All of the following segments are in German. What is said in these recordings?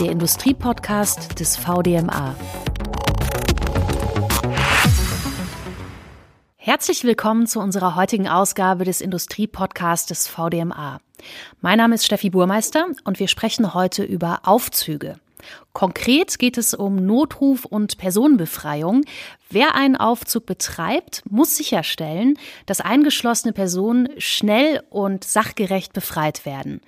der Industriepodcast des VDMA. Herzlich willkommen zu unserer heutigen Ausgabe des Industriepodcasts des VDMA. Mein Name ist Steffi Burmeister und wir sprechen heute über Aufzüge. Konkret geht es um Notruf und Personenbefreiung. Wer einen Aufzug betreibt, muss sicherstellen, dass eingeschlossene Personen schnell und sachgerecht befreit werden.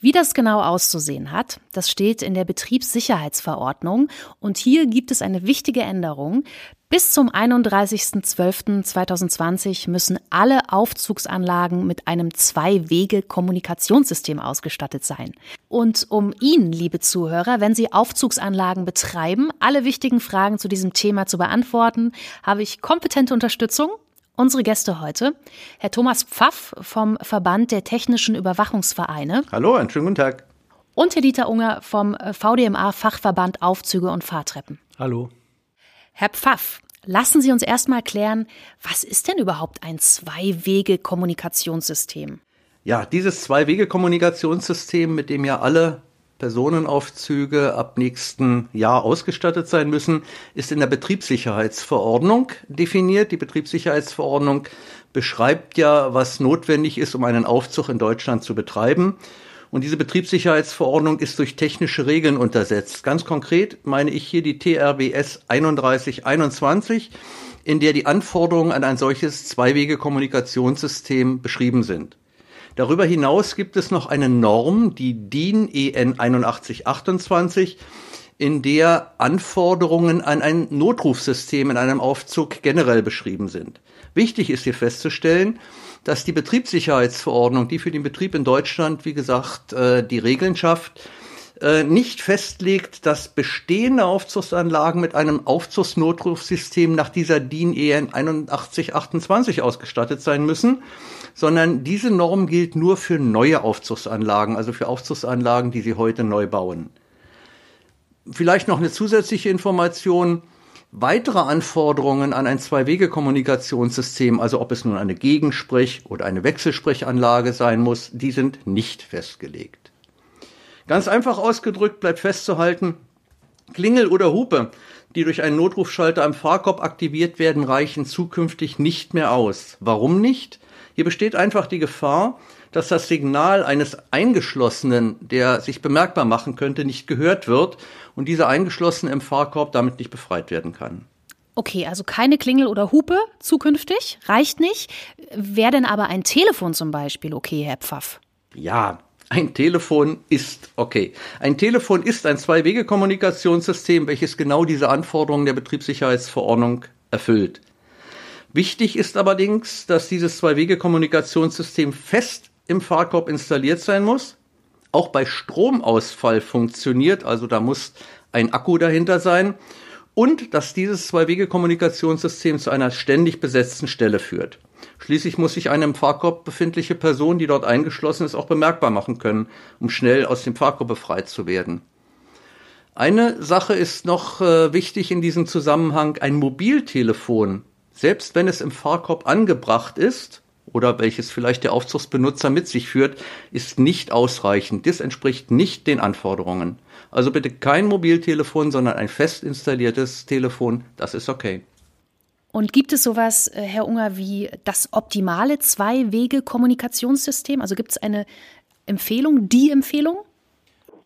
Wie das genau auszusehen hat, das steht in der Betriebssicherheitsverordnung und hier gibt es eine wichtige Änderung. Bis zum 31.12.2020 müssen alle Aufzugsanlagen mit einem Zwei-Wege-Kommunikationssystem ausgestattet sein. Und um Ihnen, liebe Zuhörer, wenn Sie Aufzugsanlagen betreiben, alle wichtigen Fragen zu diesem Thema zu beantworten, habe ich kompetente Unterstützung. Unsere Gäste heute, Herr Thomas Pfaff vom Verband der Technischen Überwachungsvereine. Hallo, einen schönen guten Tag. Und Herr Dieter Unger vom VDMA Fachverband Aufzüge und Fahrtreppen. Hallo. Herr Pfaff, lassen Sie uns erstmal klären, was ist denn überhaupt ein Zwei-Wege-Kommunikationssystem? Ja, dieses Zwei-Wege-Kommunikationssystem, mit dem ja alle Personenaufzüge ab nächsten Jahr ausgestattet sein müssen, ist in der Betriebssicherheitsverordnung definiert. Die Betriebssicherheitsverordnung beschreibt ja, was notwendig ist, um einen Aufzug in Deutschland zu betreiben. Und diese Betriebssicherheitsverordnung ist durch technische Regeln untersetzt. Ganz konkret meine ich hier die TRBS 3121, in der die Anforderungen an ein solches Zweiwege-Kommunikationssystem beschrieben sind. Darüber hinaus gibt es noch eine Norm, die DIN EN 8128, in der Anforderungen an ein Notrufsystem in einem Aufzug generell beschrieben sind. Wichtig ist hier festzustellen, dass die Betriebssicherheitsverordnung, die für den Betrieb in Deutschland, wie gesagt, äh, die Regeln schafft, nicht festlegt, dass bestehende Aufzugsanlagen mit einem Aufzugsnotrufsystem nach dieser DIN EN 8128 ausgestattet sein müssen, sondern diese Norm gilt nur für neue Aufzugsanlagen, also für Aufzugsanlagen, die Sie heute neu bauen. Vielleicht noch eine zusätzliche Information. Weitere Anforderungen an ein Zwei-Wege-Kommunikationssystem, also ob es nun eine Gegensprech- oder eine Wechselsprechanlage sein muss, die sind nicht festgelegt. Ganz einfach ausgedrückt bleibt festzuhalten, Klingel oder Hupe, die durch einen Notrufschalter am Fahrkorb aktiviert werden, reichen zukünftig nicht mehr aus. Warum nicht? Hier besteht einfach die Gefahr, dass das Signal eines Eingeschlossenen, der sich bemerkbar machen könnte, nicht gehört wird und dieser Eingeschlossene im Fahrkorb damit nicht befreit werden kann. Okay, also keine Klingel oder Hupe zukünftig, reicht nicht. Wäre denn aber ein Telefon zum Beispiel okay, Herr Pfaff? Ja, ein Telefon ist okay. Ein Telefon ist ein Zwei-Wege-Kommunikationssystem, welches genau diese Anforderungen der Betriebssicherheitsverordnung erfüllt. Wichtig ist allerdings, dass dieses Zwei-Wege-Kommunikationssystem fest im Fahrkorb installiert sein muss, auch bei Stromausfall funktioniert, also da muss ein Akku dahinter sein und dass dieses Zwei-Wege-Kommunikationssystem zu einer ständig besetzten Stelle führt. Schließlich muss sich eine im Fahrkorb befindliche Person, die dort eingeschlossen ist, auch bemerkbar machen können, um schnell aus dem Fahrkorb befreit zu werden. Eine Sache ist noch äh, wichtig in diesem Zusammenhang. Ein Mobiltelefon selbst wenn es im Fahrkorb angebracht ist oder welches vielleicht der Aufzugsbenutzer mit sich führt, ist nicht ausreichend. Das entspricht nicht den Anforderungen. Also bitte kein Mobiltelefon, sondern ein fest installiertes Telefon. Das ist okay. Und gibt es sowas, äh, Herr Unger, wie das optimale Zwei-Wege-Kommunikationssystem? Also gibt es eine Empfehlung, die Empfehlung?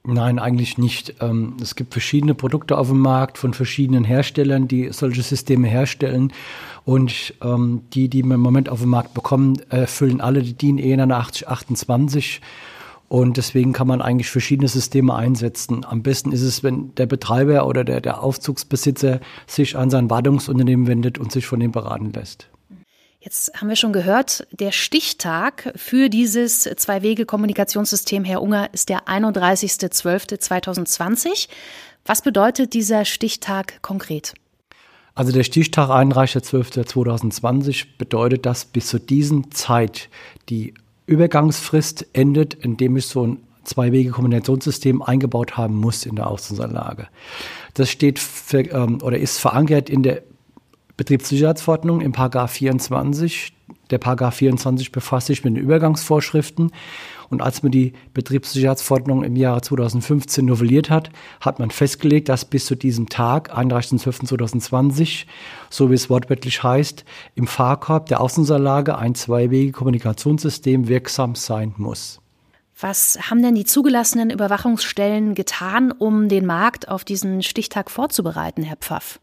Nein, eigentlich nicht. Ähm, es gibt verschiedene Produkte auf dem Markt von verschiedenen Herstellern, die solche Systeme herstellen. Und ähm, die, die wir im Moment auf dem Markt bekommen, erfüllen alle die DIN EN 8028. Und deswegen kann man eigentlich verschiedene Systeme einsetzen. Am besten ist es, wenn der Betreiber oder der, der Aufzugsbesitzer sich an sein Wartungsunternehmen wendet und sich von dem beraten lässt. Jetzt haben wir schon gehört, der Stichtag für dieses Zwei-Wege-Kommunikationssystem, Herr Unger, ist der 31.12.2020. Was bedeutet dieser Stichtag konkret? Also der Stichtag 31.12.2020 bedeutet, dass bis zu diesem Zeit die Übergangsfrist endet, indem ich so ein Zwei-Wege-Kommunikationssystem eingebaut haben muss in der Außenanlage. Das steht für, ähm, oder ist verankert in der Betriebssicherheitsverordnung im Paragraph 24, der Paragraph 24 befasst sich mit den Übergangsvorschriften. Und als man die Betriebssicherheitsverordnung im Jahre 2015 novelliert hat, hat man festgelegt, dass bis zu diesem Tag, 31.12.2020, so wie es wortwörtlich heißt, im Fahrkorb der Außenanlage ein Zwei-Wege-Kommunikationssystem wirksam sein muss. Was haben denn die zugelassenen Überwachungsstellen getan, um den Markt auf diesen Stichtag vorzubereiten, Herr Pfaff?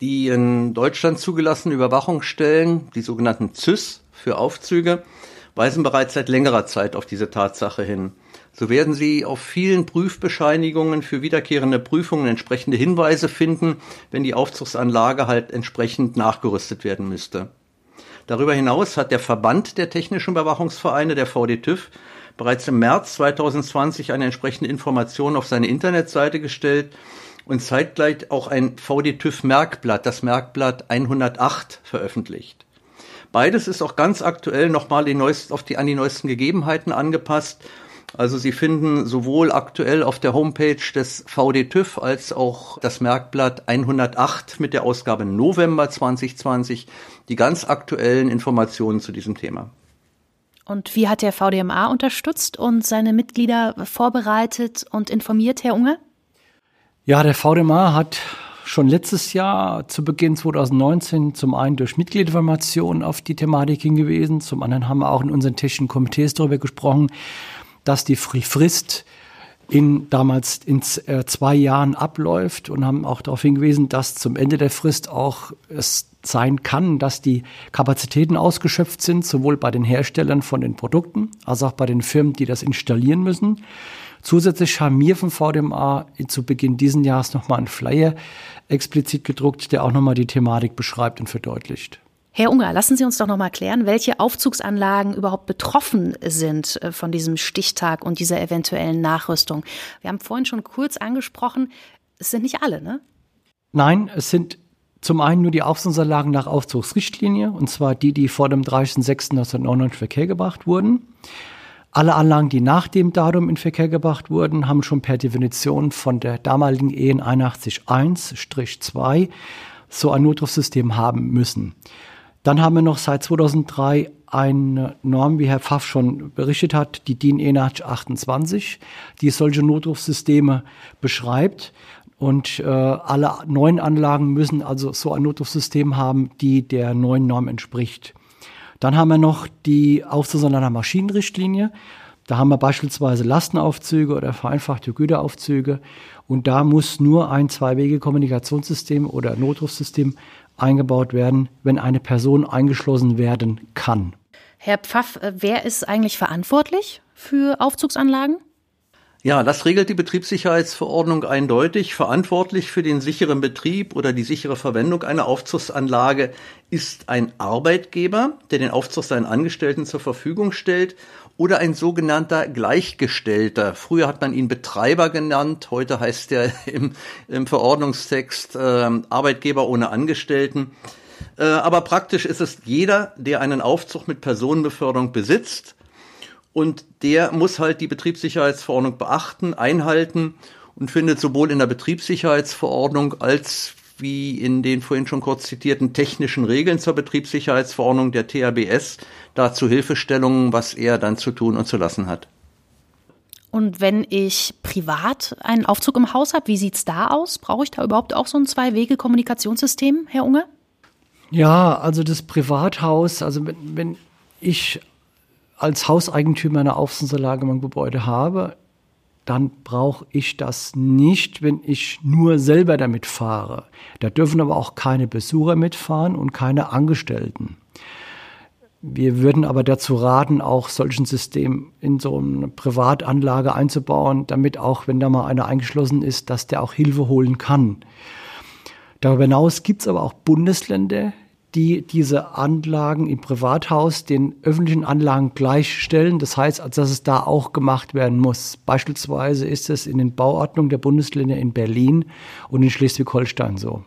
Die in Deutschland zugelassenen Überwachungsstellen, die sogenannten ZÜS für Aufzüge, weisen bereits seit längerer Zeit auf diese Tatsache hin. So werden Sie auf vielen Prüfbescheinigungen für wiederkehrende Prüfungen entsprechende Hinweise finden, wenn die Aufzugsanlage halt entsprechend nachgerüstet werden müsste. Darüber hinaus hat der Verband der technischen Überwachungsvereine, der VDTÜV, bereits im März 2020 eine entsprechende Information auf seine Internetseite gestellt und zeitgleich auch ein VDTÜV-Merkblatt, das Merkblatt 108, veröffentlicht. Beides ist auch ganz aktuell nochmal die neuest, auf die, an die neuesten Gegebenheiten angepasst. Also Sie finden sowohl aktuell auf der Homepage des VDTÜV als auch das Merkblatt 108 mit der Ausgabe November 2020 die ganz aktuellen Informationen zu diesem Thema. Und wie hat der VDMA unterstützt und seine Mitglieder vorbereitet und informiert, Herr Unger? Ja, der VDMA hat schon letztes Jahr zu Beginn 2019 zum einen durch Mitgliedinformationen auf die Thematik hingewiesen, zum anderen haben wir auch in unseren technischen Komitees darüber gesprochen, dass die Frist in damals in äh, zwei Jahren abläuft und haben auch darauf hingewiesen, dass zum Ende der Frist auch es sein kann, dass die Kapazitäten ausgeschöpft sind, sowohl bei den Herstellern von den Produkten als auch bei den Firmen, die das installieren müssen. Zusätzlich haben wir vom VDMA zu Beginn diesen Jahres nochmal einen Flyer explizit gedruckt, der auch nochmal die Thematik beschreibt und verdeutlicht. Herr Unger, lassen Sie uns doch nochmal klären, welche Aufzugsanlagen überhaupt betroffen sind äh, von diesem Stichtag und dieser eventuellen Nachrüstung. Wir haben vorhin schon kurz angesprochen, es sind nicht alle, ne? Nein, es sind zum einen nur die Aufzugsanlagen nach Aufzugsrichtlinie, und zwar die, die vor dem 30.06.1999 in Verkehr gebracht wurden. Alle Anlagen, die nach dem Datum in Verkehr gebracht wurden, haben schon per Definition von der damaligen EN 81.1-2 so ein Notrufsystem haben müssen. Dann haben wir noch seit 2003 eine Norm, wie Herr Pfaff schon berichtet hat, die DIN ENAC 28, die solche Notrufsysteme beschreibt. Und äh, alle neuen Anlagen müssen also so ein Notrufsystem haben, die der neuen Norm entspricht. Dann haben wir noch die Aufzugsonderner Maschinenrichtlinie. Da haben wir beispielsweise Lastenaufzüge oder vereinfachte Güteraufzüge. Und da muss nur ein Zwei-Wege-Kommunikationssystem oder Notrufsystem eingebaut werden, wenn eine Person eingeschlossen werden kann. Herr Pfaff, äh, wer ist eigentlich verantwortlich für Aufzugsanlagen? Ja, das regelt die Betriebssicherheitsverordnung eindeutig. Verantwortlich für den sicheren Betrieb oder die sichere Verwendung einer Aufzugsanlage ist ein Arbeitgeber, der den Aufzug seinen Angestellten zur Verfügung stellt oder ein sogenannter Gleichgestellter. Früher hat man ihn Betreiber genannt, heute heißt er im, im Verordnungstext äh, Arbeitgeber ohne Angestellten. Äh, aber praktisch ist es jeder, der einen Aufzug mit Personenbeförderung besitzt und der muss halt die Betriebssicherheitsverordnung beachten, einhalten und findet sowohl in der Betriebssicherheitsverordnung als wie in den vorhin schon kurz zitierten technischen Regeln zur Betriebssicherheitsverordnung der THBS dazu Hilfestellungen, was er dann zu tun und zu lassen hat. Und wenn ich privat einen Aufzug im Haus habe, wie sieht es da aus? Brauche ich da überhaupt auch so ein Zwei-Wege-Kommunikationssystem, Herr Unge? Ja, also das Privathaus, also wenn, wenn ich als Hauseigentümer eine Aufzugsanlage in meinem Gebäude habe, dann brauche ich das nicht, wenn ich nur selber damit fahre. Da dürfen aber auch keine Besucher mitfahren und keine Angestellten. Wir würden aber dazu raten, auch solchen System in so eine Privatanlage einzubauen, damit auch, wenn da mal einer eingeschlossen ist, dass der auch Hilfe holen kann. Darüber hinaus gibt es aber auch Bundesländer, die diese Anlagen im Privathaus den öffentlichen Anlagen gleichstellen. Das heißt, also, dass es da auch gemacht werden muss. Beispielsweise ist es in den Bauordnungen der Bundesländer in Berlin und in Schleswig-Holstein so.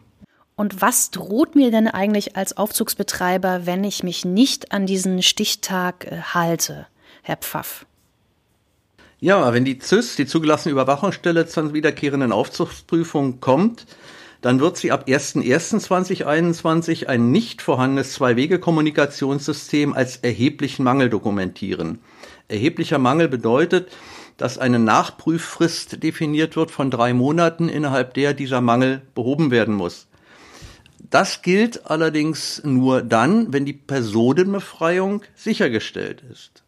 Und was droht mir denn eigentlich als Aufzugsbetreiber, wenn ich mich nicht an diesen Stichtag äh, halte, Herr Pfaff? Ja, wenn die ZÜS, die zugelassene Überwachungsstelle zur wiederkehrenden Aufzugsprüfung kommt, dann wird sie ab 01.01.2021 ein nicht vorhandenes Zwei-Wege-Kommunikationssystem als erheblichen Mangel dokumentieren. Erheblicher Mangel bedeutet, dass eine Nachprüffrist definiert wird von drei Monaten, innerhalb der dieser Mangel behoben werden muss. Das gilt allerdings nur dann, wenn die Personenbefreiung sichergestellt ist.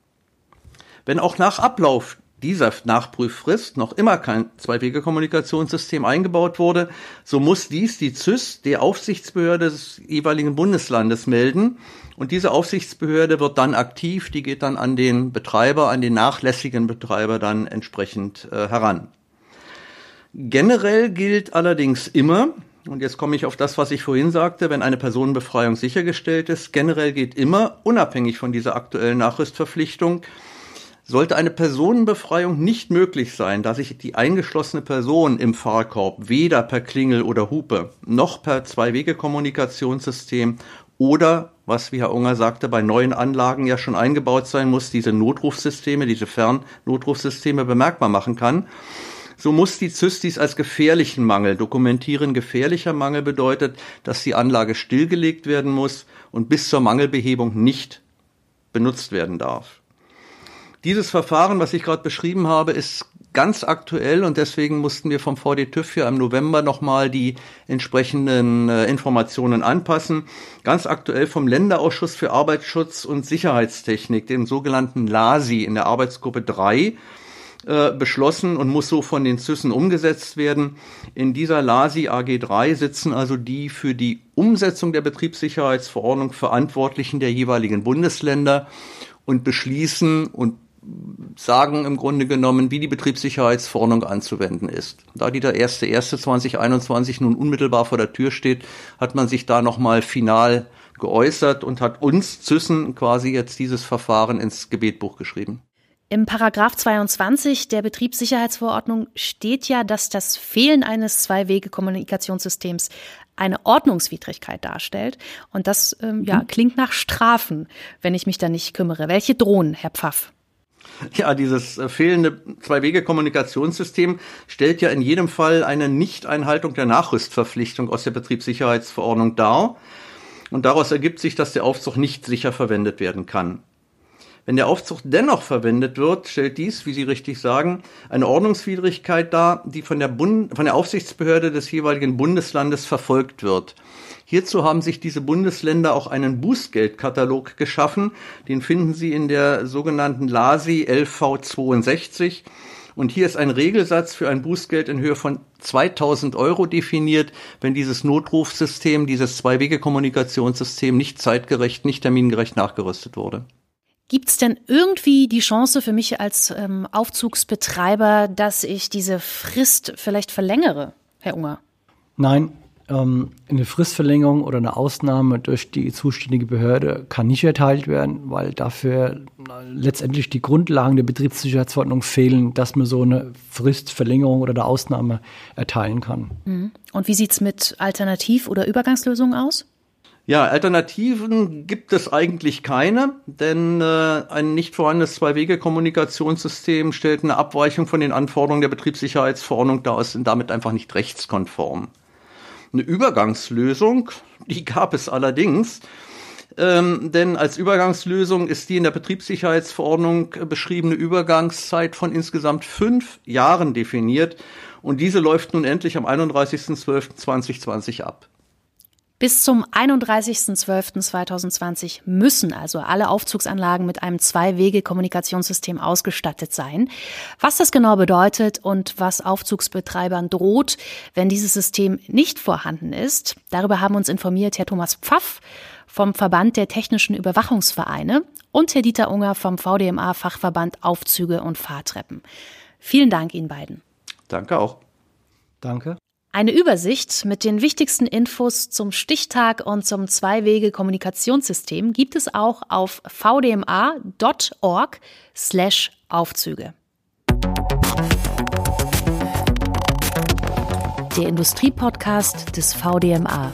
Wenn auch nach Ablauf dieser Nachprüffrist noch immer kein Zwei-Wege-Kommunikationssystem eingebaut wurde, so muss dies die ZÜS der Aufsichtsbehörde des jeweiligen Bundeslandes melden. Und diese Aufsichtsbehörde wird dann aktiv, die geht dann an den Betreiber, an den nachlässigen Betreiber dann entsprechend äh, heran. Generell gilt allerdings immer, und jetzt komme ich auf das, was ich vorhin sagte, wenn eine Personenbefreiung sichergestellt ist, generell geht immer, unabhängig von dieser aktuellen Nachrüstverpflichtung, sollte eine Personenbefreiung nicht möglich sein, da sich die eingeschlossene Person im Fahrkorb weder per Klingel oder Hupe noch per Zwei-Wege-Kommunikationssystem oder, was wie Herr Unger sagte, bei neuen Anlagen ja schon eingebaut sein muss, diese Notrufsysteme, diese Fernnotrufsysteme bemerkbar machen kann, so muss die ZYS dies als gefährlichen Mangel dokumentieren. Gefährlicher Mangel bedeutet, dass die Anlage stillgelegt werden muss und bis zur Mangelbehebung nicht benutzt werden darf. Dieses Verfahren, was ich gerade beschrieben habe, ist ganz aktuell und deswegen mussten wir vom VD-TÜV ja im November nochmal die entsprechenden äh, Informationen anpassen. Ganz aktuell vom Länderausschuss für Arbeitsschutz und Sicherheitstechnik, dem sogenannten LASI in der Arbeitsgruppe 3, äh, beschlossen und muss so von den Züssen umgesetzt werden. In dieser LASI AG3 sitzen also die für die Umsetzung der Betriebssicherheitsverordnung Verantwortlichen der jeweiligen Bundesländer und beschließen und sagen im Grunde genommen, wie die Betriebssicherheitsverordnung anzuwenden ist. Da die der 1.1.2021 nun unmittelbar vor der Tür steht, hat man sich da nochmal final geäußert und hat uns Züssen quasi jetzt dieses Verfahren ins Gebetbuch geschrieben. Im Paragraph 22 der Betriebssicherheitsverordnung steht ja, dass das Fehlen eines Zwei-Wege-Kommunikationssystems eine Ordnungswidrigkeit darstellt. Und das ähm, ja, mhm. klingt nach Strafen, wenn ich mich da nicht kümmere. Welche drohen, Herr Pfaff? Ja, dieses äh, fehlende Zwei-Wege-Kommunikationssystem stellt ja in jedem Fall eine Nichteinhaltung der Nachrüstverpflichtung aus der Betriebssicherheitsverordnung dar. Und daraus ergibt sich, dass der Aufzug nicht sicher verwendet werden kann. Wenn der Aufzug dennoch verwendet wird, stellt dies, wie Sie richtig sagen, eine Ordnungswidrigkeit dar, die von der, Bund von der Aufsichtsbehörde des jeweiligen Bundeslandes verfolgt wird. Hierzu haben sich diese Bundesländer auch einen Bußgeldkatalog geschaffen. Den finden Sie in der sogenannten LASI LV 62. Und hier ist ein Regelsatz für ein Bußgeld in Höhe von 2000 Euro definiert, wenn dieses Notrufsystem, dieses Zwei-Wege-Kommunikationssystem nicht zeitgerecht, nicht termingerecht nachgerüstet wurde. Gibt es denn irgendwie die Chance für mich als ähm, Aufzugsbetreiber, dass ich diese Frist vielleicht verlängere, Herr Unger? Nein, eine Fristverlängerung oder eine Ausnahme durch die zuständige Behörde kann nicht erteilt werden, weil dafür letztendlich die Grundlagen der Betriebssicherheitsverordnung fehlen, dass man so eine Fristverlängerung oder eine Ausnahme erteilen kann. Mhm. Und wie sieht es mit Alternativ- oder Übergangslösungen aus? Ja, Alternativen gibt es eigentlich keine, denn äh, ein nicht vorhandenes Zwei-Wege-Kommunikationssystem stellt eine Abweichung von den Anforderungen der Betriebssicherheitsverordnung dar, ist damit einfach nicht rechtskonform. Eine Übergangslösung, die gab es allerdings. Ähm, denn als Übergangslösung ist die in der Betriebssicherheitsverordnung beschriebene Übergangszeit von insgesamt fünf Jahren definiert. Und diese läuft nun endlich am 31.12.2020 ab. Bis zum 31.12.2020 müssen also alle Aufzugsanlagen mit einem Zwei-Wege-Kommunikationssystem ausgestattet sein. Was das genau bedeutet und was Aufzugsbetreibern droht, wenn dieses System nicht vorhanden ist, darüber haben uns informiert Herr Thomas Pfaff vom Verband der Technischen Überwachungsvereine und Herr Dieter Unger vom VDMA-Fachverband Aufzüge und Fahrtreppen. Vielen Dank Ihnen beiden. Danke auch. Danke. Eine Übersicht mit den wichtigsten Infos zum Stichtag und zum Zwei-Wege-Kommunikationssystem gibt es auch auf vdma.org slash Aufzüge. Der Industriepodcast des VDMA.